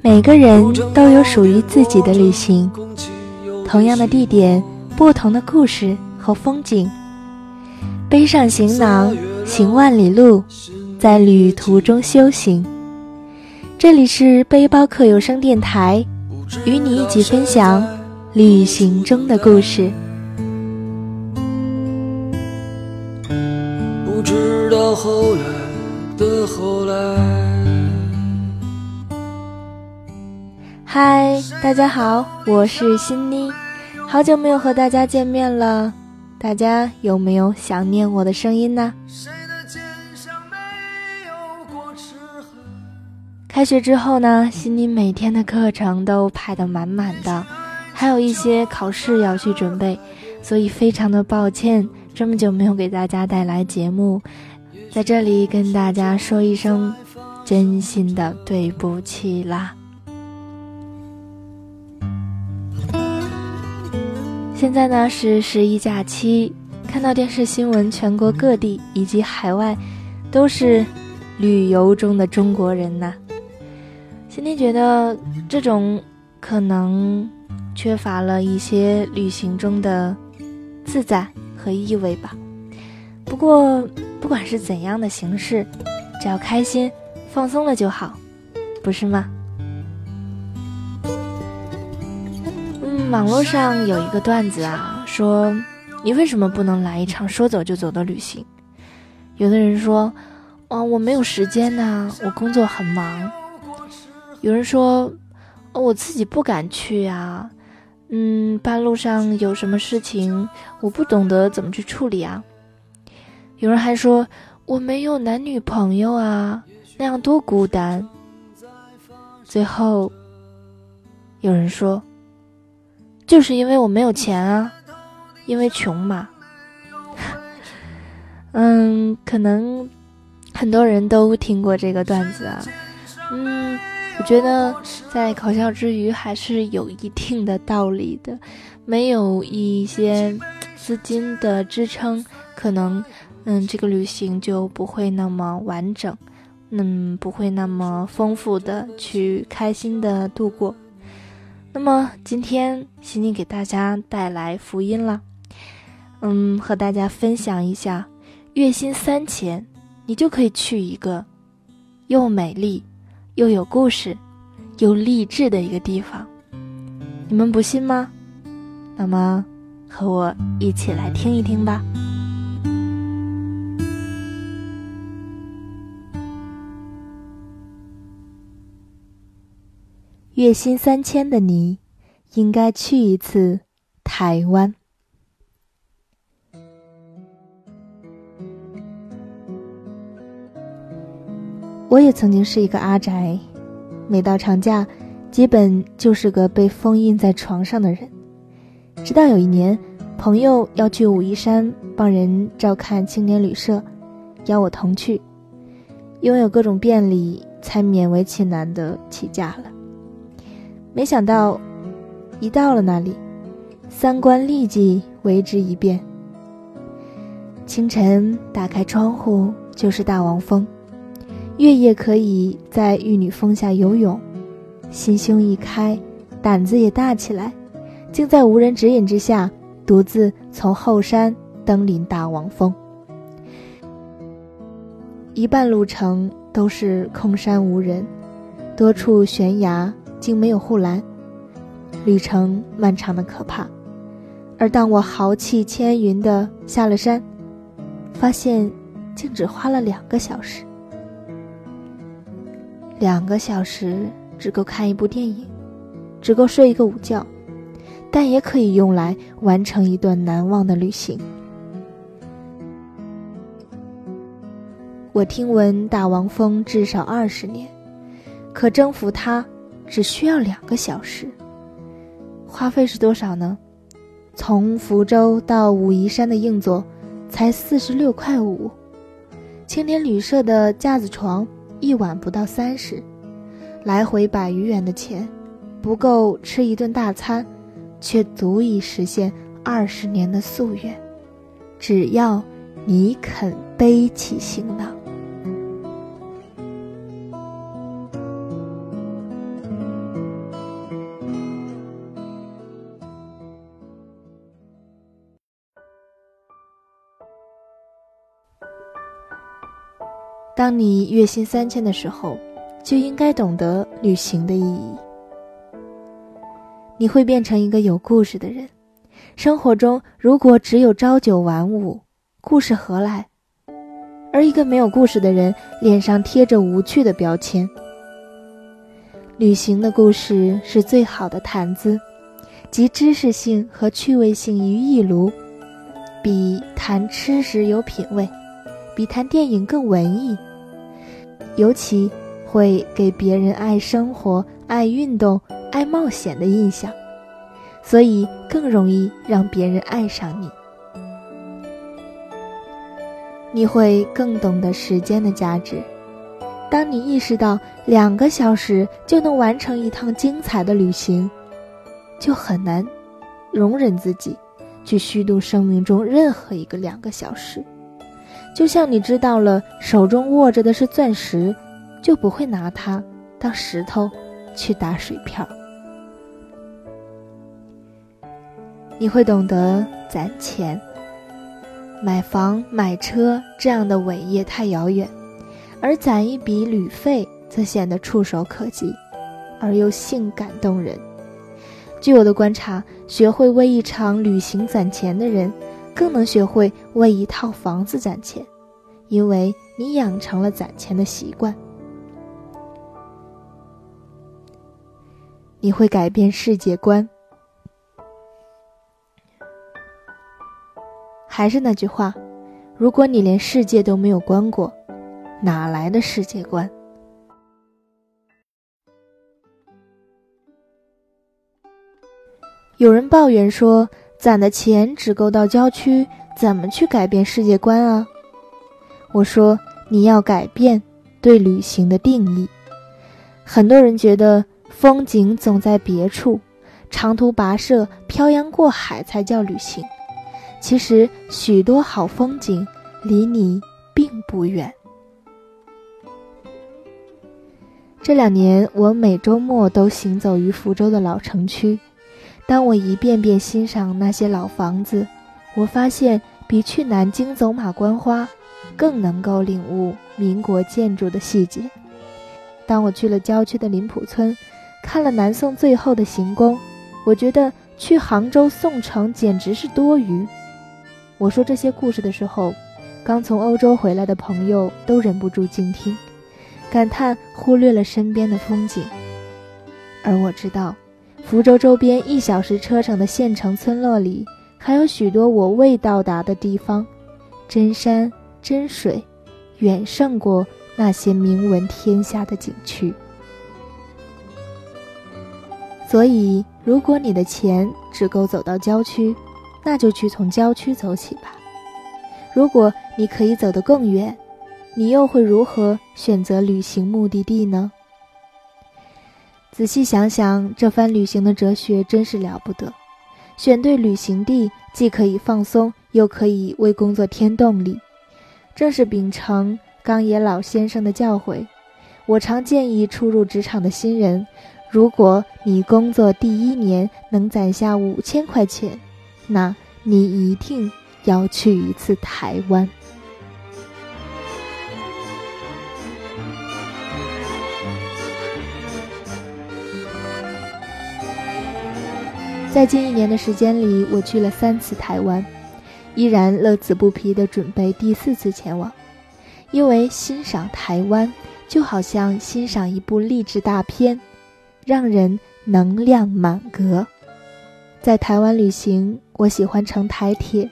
每个人都有属于自己的旅行，同样的地点，不同的故事和风景。背上行囊，行万里路，在旅途中修行。这里是背包客有声电台，与你一起分享旅行中的故事。嗨，大家好，我是心妮，好久没有和大家见面了，大家有没有想念我的声音呢？开学之后呢，心妮每天的课程都排得满满的，还有一些考试要去准备，所以非常的抱歉，这么久没有给大家带来节目，在这里跟大家说一声真心的对不起啦。现在呢是十一假期，看到电视新闻，全国各地以及海外，都是旅游中的中国人呐。今天觉得这种可能缺乏了一些旅行中的自在和意味吧。不过不管是怎样的形式，只要开心、放松了就好，不是吗？网络上有一个段子啊，说你为什么不能来一场说走就走的旅行？有的人说，哦，我没有时间呐，我工作很忙。有人说，我自己不敢去啊，嗯，半路上有什么事情，我不懂得怎么去处理啊。有人还说，我没有男女朋友啊，那样多孤单。最后，有人说。就是因为我没有钱啊，因为穷嘛。嗯，可能很多人都听过这个段子啊。嗯，我觉得在搞笑之余还是有一定的道理的。没有一些资金的支撑，可能嗯，这个旅行就不会那么完整，嗯，不会那么丰富的去开心的度过。那么今天欣欣给大家带来福音了，嗯，和大家分享一下，月薪三千，你就可以去一个又美丽又有故事又励志的一个地方，你们不信吗？那么和我一起来听一听吧。月薪三千的你，应该去一次台湾。我也曾经是一个阿宅，每到长假，基本就是个被封印在床上的人。直到有一年，朋友要去武夷山帮人照看青年旅社，邀我同去，拥有各种便利，才勉为其难的起价了。没想到，一到了那里，三观立即为之一变。清晨打开窗户就是大王峰，月夜可以在玉女峰下游泳，心胸一开，胆子也大起来，竟在无人指引之下，独自从后山登临大王峰。一半路程都是空山无人，多处悬崖。竟没有护栏，旅程漫长的可怕。而当我豪气千云的下了山，发现竟只花了两个小时。两个小时只够看一部电影，只够睡一个午觉，但也可以用来完成一段难忘的旅行。我听闻大王峰至少二十年。可征服它只需要两个小时。花费是多少呢？从福州到武夷山的硬座，才四十六块五；青年旅社的架子床，一晚不到三十。来回百余元的钱，不够吃一顿大餐，却足以实现二十年的夙愿。只要你肯背起行囊。当你月薪三千的时候，就应该懂得旅行的意义。你会变成一个有故事的人。生活中如果只有朝九晚五，故事何来？而一个没有故事的人，脸上贴着无趣的标签。旅行的故事是最好的谈资，集知识性和趣味性于一炉，比谈吃食有品味，比谈电影更文艺。尤其会给别人爱生活、爱运动、爱冒险的印象，所以更容易让别人爱上你。你会更懂得时间的价值。当你意识到两个小时就能完成一趟精彩的旅行，就很难容忍自己去虚度生命中任何一个两个小时。就像你知道了手中握着的是钻石，就不会拿它当石头去打水漂。你会懂得攒钱，买房买车这样的伟业太遥远，而攒一笔旅费则显得触手可及，而又性感动人。据我的观察，学会为一场旅行攒钱的人。更能学会为一套房子攒钱，因为你养成了攒钱的习惯。你会改变世界观。还是那句话，如果你连世界都没有观过，哪来的世界观？有人抱怨说。攒的钱只够到郊区，怎么去改变世界观啊？我说你要改变对旅行的定义。很多人觉得风景总在别处，长途跋涉、漂洋过海才叫旅行。其实许多好风景离你并不远。这两年，我每周末都行走于福州的老城区。当我一遍遍欣赏那些老房子，我发现比去南京走马观花更能够领悟民国建筑的细节。当我去了郊区的林浦村，看了南宋最后的行宫，我觉得去杭州宋城简直是多余。我说这些故事的时候，刚从欧洲回来的朋友都忍不住静听，感叹忽略了身边的风景。而我知道。福州周边一小时车程的县城村落里，还有许多我未到达的地方，真山真水，远胜过那些名闻天下的景区。所以，如果你的钱只够走到郊区，那就去从郊区走起吧。如果你可以走得更远，你又会如何选择旅行目的地呢？仔细想想，这番旅行的哲学真是了不得。选对旅行地，既可以放松，又可以为工作添动力。正是秉承冈野老先生的教诲，我常建议初入职场的新人：如果你工作第一年能攒下五千块钱，那你一定要去一次台湾。在近一年的时间里，我去了三次台湾，依然乐此不疲地准备第四次前往。因为欣赏台湾，就好像欣赏一部励志大片，让人能量满格。在台湾旅行，我喜欢乘台铁，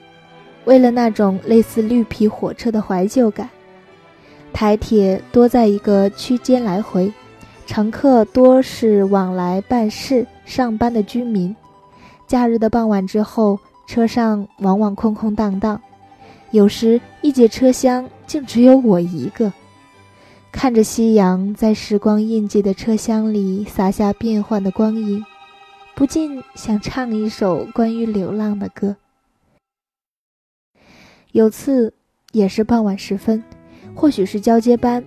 为了那种类似绿皮火车的怀旧感。台铁多在一个区间来回，乘客多是往来办事、上班的居民。假日的傍晚之后，车上往往空空荡荡，有时一节车厢竟只有我一个。看着夕阳在时光印记的车厢里洒下变幻的光影，不禁想唱一首关于流浪的歌。有次也是傍晚时分，或许是交接班，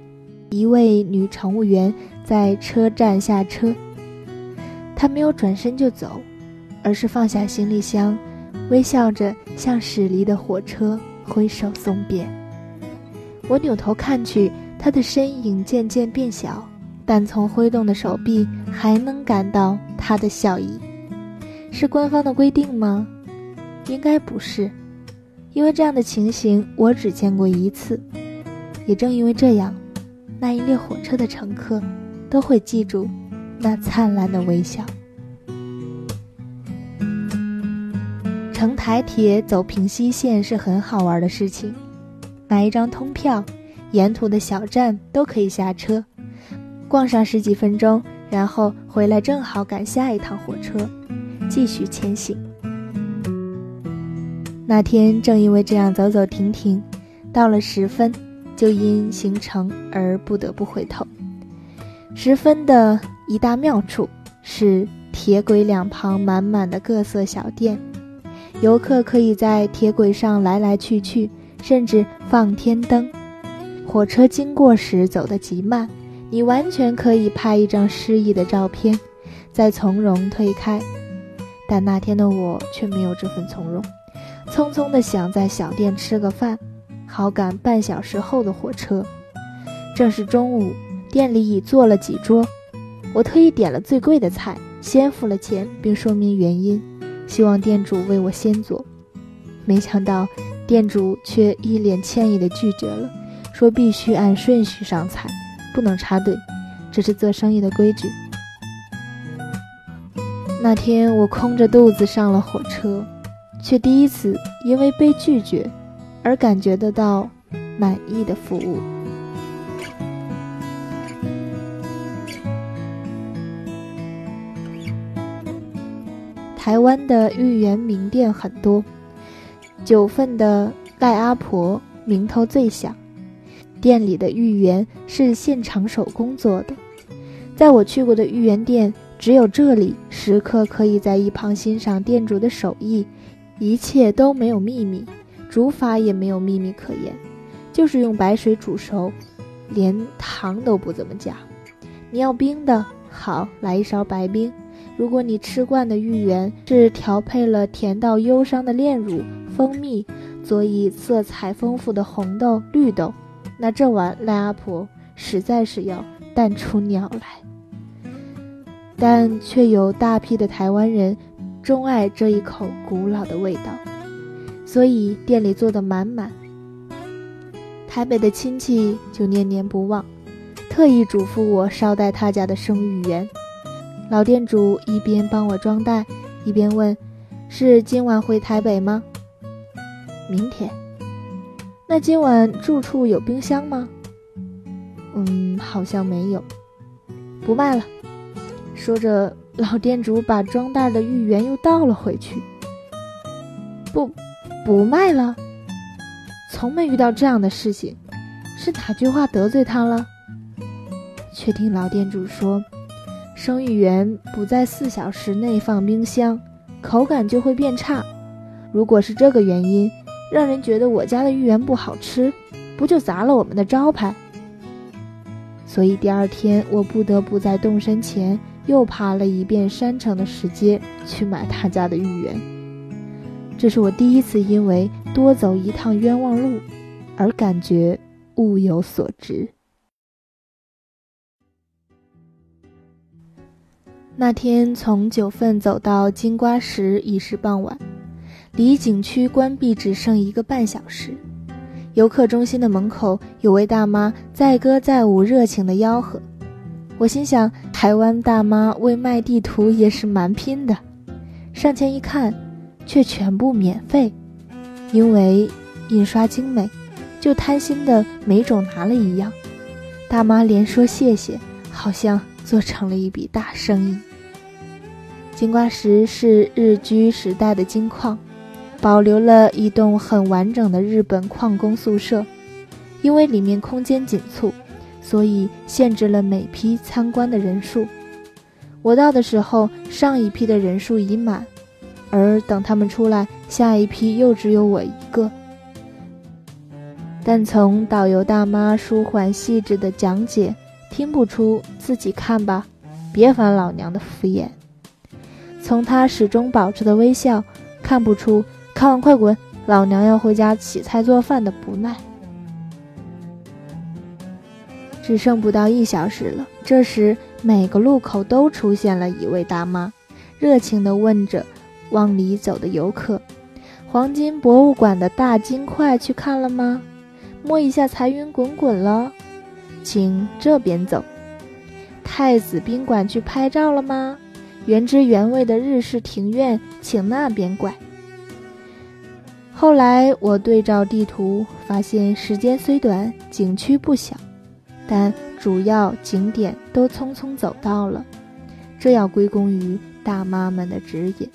一位女乘务员在车站下车，她没有转身就走，而是放下行李箱，微笑着向驶离的火车挥手送别。我扭头看去。他的身影渐渐变小，但从挥动的手臂还能感到他的笑意。是官方的规定吗？应该不是，因为这样的情形我只见过一次。也正因为这样，那一列火车的乘客都会记住那灿烂的微笑。乘台铁走平西线是很好玩的事情，买一张通票。沿途的小站都可以下车，逛上十几分钟，然后回来正好赶下一趟火车，继续前行。那天正因为这样走走停停，到了十分，就因行程而不得不回头。十分的一大妙处是铁轨两旁满满的各色小店，游客可以在铁轨上来来去去，甚至放天灯。火车经过时走得极慢，你完全可以拍一张诗意的照片，再从容推开。但那天的我却没有这份从容，匆匆地想在小店吃个饭，好赶半小时后的火车。正是中午，店里已坐了几桌，我特意点了最贵的菜，先付了钱，并说明原因，希望店主为我先做。没想到店主却一脸歉意地拒绝了。说必须按顺序上菜，不能插队，这是做生意的规矩。那天我空着肚子上了火车，却第一次因为被拒绝而感觉得到满意的服务。台湾的芋圆名店很多，九份的赖阿婆名头最响。店里的芋圆是现场手工做的，在我去过的芋圆店，只有这里，食客可以在一旁欣赏店主的手艺，一切都没有秘密，煮法也没有秘密可言，就是用白水煮熟，连糖都不怎么加。你要冰的，好，来一勺白冰。如果你吃惯的芋圆是调配了甜到忧伤的炼乳、蜂蜜，佐以色彩丰富的红豆、绿豆。那这碗赖阿婆实在是要淡出鸟来，但却有大批的台湾人钟爱这一口古老的味道，所以店里坐得满满。台北的亲戚就念念不忘，特意嘱咐我捎带他家的生芋圆。老店主一边帮我装袋，一边问：“是今晚回台北吗？”明天。那今晚住处有冰箱吗？嗯，好像没有。不卖了。说着，老店主把装袋的芋圆又倒了回去。不，不卖了。从没遇到这样的事情，是哪句话得罪他了？却听老店主说，生芋圆不在四小时内放冰箱，口感就会变差。如果是这个原因。让人觉得我家的芋圆不好吃，不就砸了我们的招牌？所以第二天我不得不在动身前又爬了一遍山城的石阶去买他家的芋圆。这是我第一次因为多走一趟冤枉路而感觉物有所值。那天从九份走到金瓜石已是傍晚。离景区关闭只剩一个半小时，游客中心的门口有位大妈载歌载舞，热情的吆喝。我心想，台湾大妈为卖地图也是蛮拼的。上前一看，却全部免费，因为印刷精美，就贪心的每种拿了一样。大妈连说谢谢，好像做成了一笔大生意。金瓜石是日居时代的金矿，保留了一栋很完整的日本矿工宿舍。因为里面空间紧促，所以限制了每批参观的人数。我到的时候，上一批的人数已满，而等他们出来，下一批又只有我一个。但从导游大妈舒缓细致的讲解，听不出自己看吧，别烦老娘的敷衍。从他始终保持的微笑，看不出看完快滚，老娘要回家洗菜做饭的不耐。只剩不到一小时了，这时每个路口都出现了一位大妈，热情地问着往里走的游客：“黄金博物馆的大金块去看了吗？摸一下财源滚滚了，请这边走。太子宾馆去拍照了吗？”原汁原味的日式庭院，请那边拐。后来我对照地图，发现时间虽短，景区不小，但主要景点都匆匆走到了，这要归功于大妈们的指引。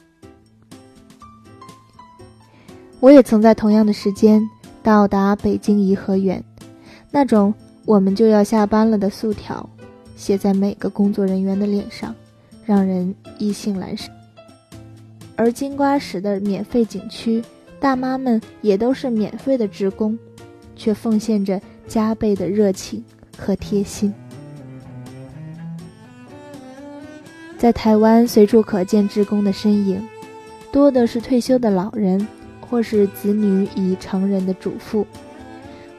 我也曾在同样的时间到达北京颐和园，那种我们就要下班了的素条，写在每个工作人员的脸上。让人意兴阑珊。而金瓜石的免费景区，大妈们也都是免费的职工，却奉献着加倍的热情和贴心。在台湾，随处可见职工的身影，多的是退休的老人，或是子女已成人的主妇。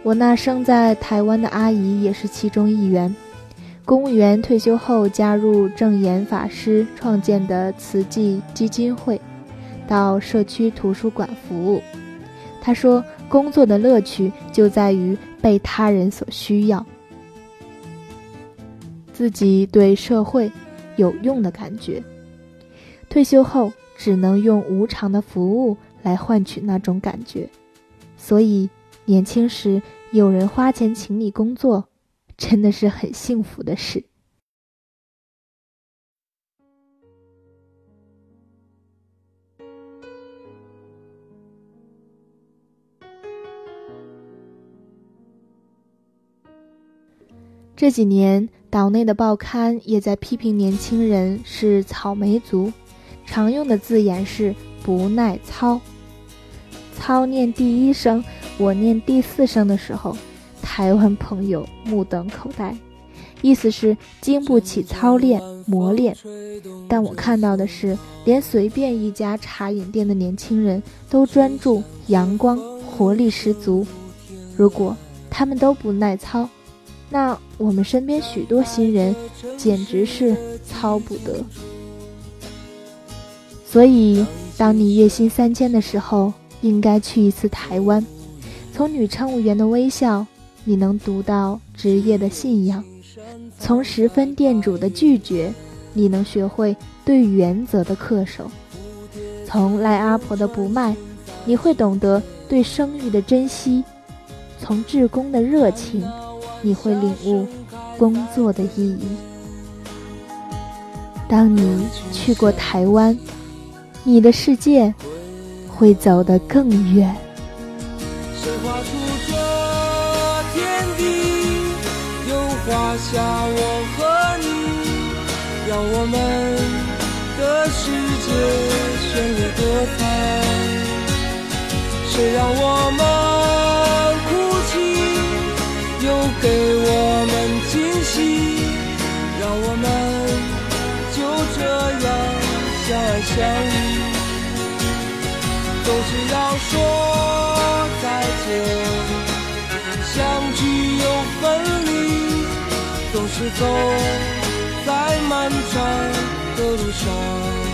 我那生在台湾的阿姨也是其中一员。公务员退休后，加入正言法师创建的慈济基金会，到社区图书馆服务。他说：“工作的乐趣就在于被他人所需要，自己对社会有用的感觉。退休后只能用无偿的服务来换取那种感觉，所以年轻时有人花钱请你工作。”真的是很幸福的事。这几年，岛内的报刊也在批评年轻人是草莓族，常用的字眼是不耐操。操念第一声，我念第四声的时候。台湾朋友目瞪口呆，意思是经不起操练磨练。但我看到的是，连随便一家茶饮店的年轻人都专注、阳光、活力十足。如果他们都不耐操，那我们身边许多新人简直是操不得。所以，当你月薪三千的时候，应该去一次台湾，从女乘务员的微笑。你能读到职业的信仰，从十分店主的拒绝，你能学会对原则的恪守；从赖阿婆的不卖，你会懂得对生育的珍惜；从志工的热情，你会领悟工作的意义。当你去过台湾，你的世界会走得更远。下我和你，让我们的世界绚丽多彩。谁让我们哭泣，又给我们惊喜，让我们就这样相爱相依。总是要说是走在漫长的路上。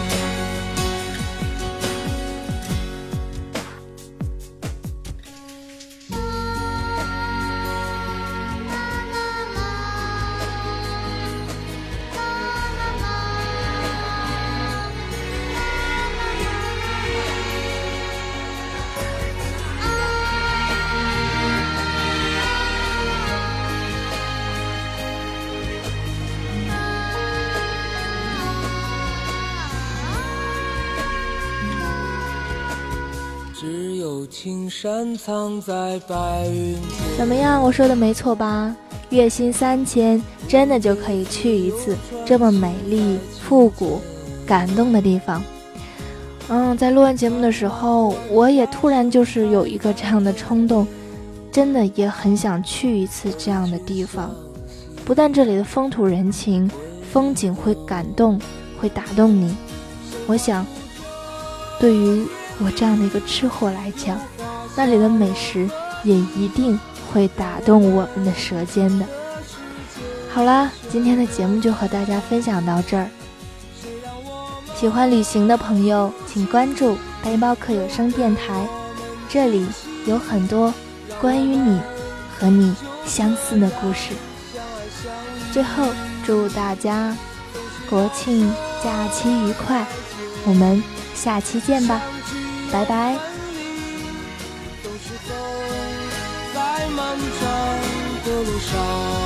青山藏在白云怎么样？我说的没错吧？月薪三千，真的就可以去一次这么美丽、复古、感动的地方。嗯，在录完节目的时候，我也突然就是有一个这样的冲动，真的也很想去一次这样的地方。不但这里的风土人情、风景会感动，会打动你，我想，对于我这样的一个吃货来讲，那里的美食也一定会打动我们的舌尖的。好啦，今天的节目就和大家分享到这儿。喜欢旅行的朋友，请关注背包客有声电台，这里有很多关于你和你相似的故事。最后，祝大家国庆假期愉快，我们下期见吧，拜拜。在漫长的路上。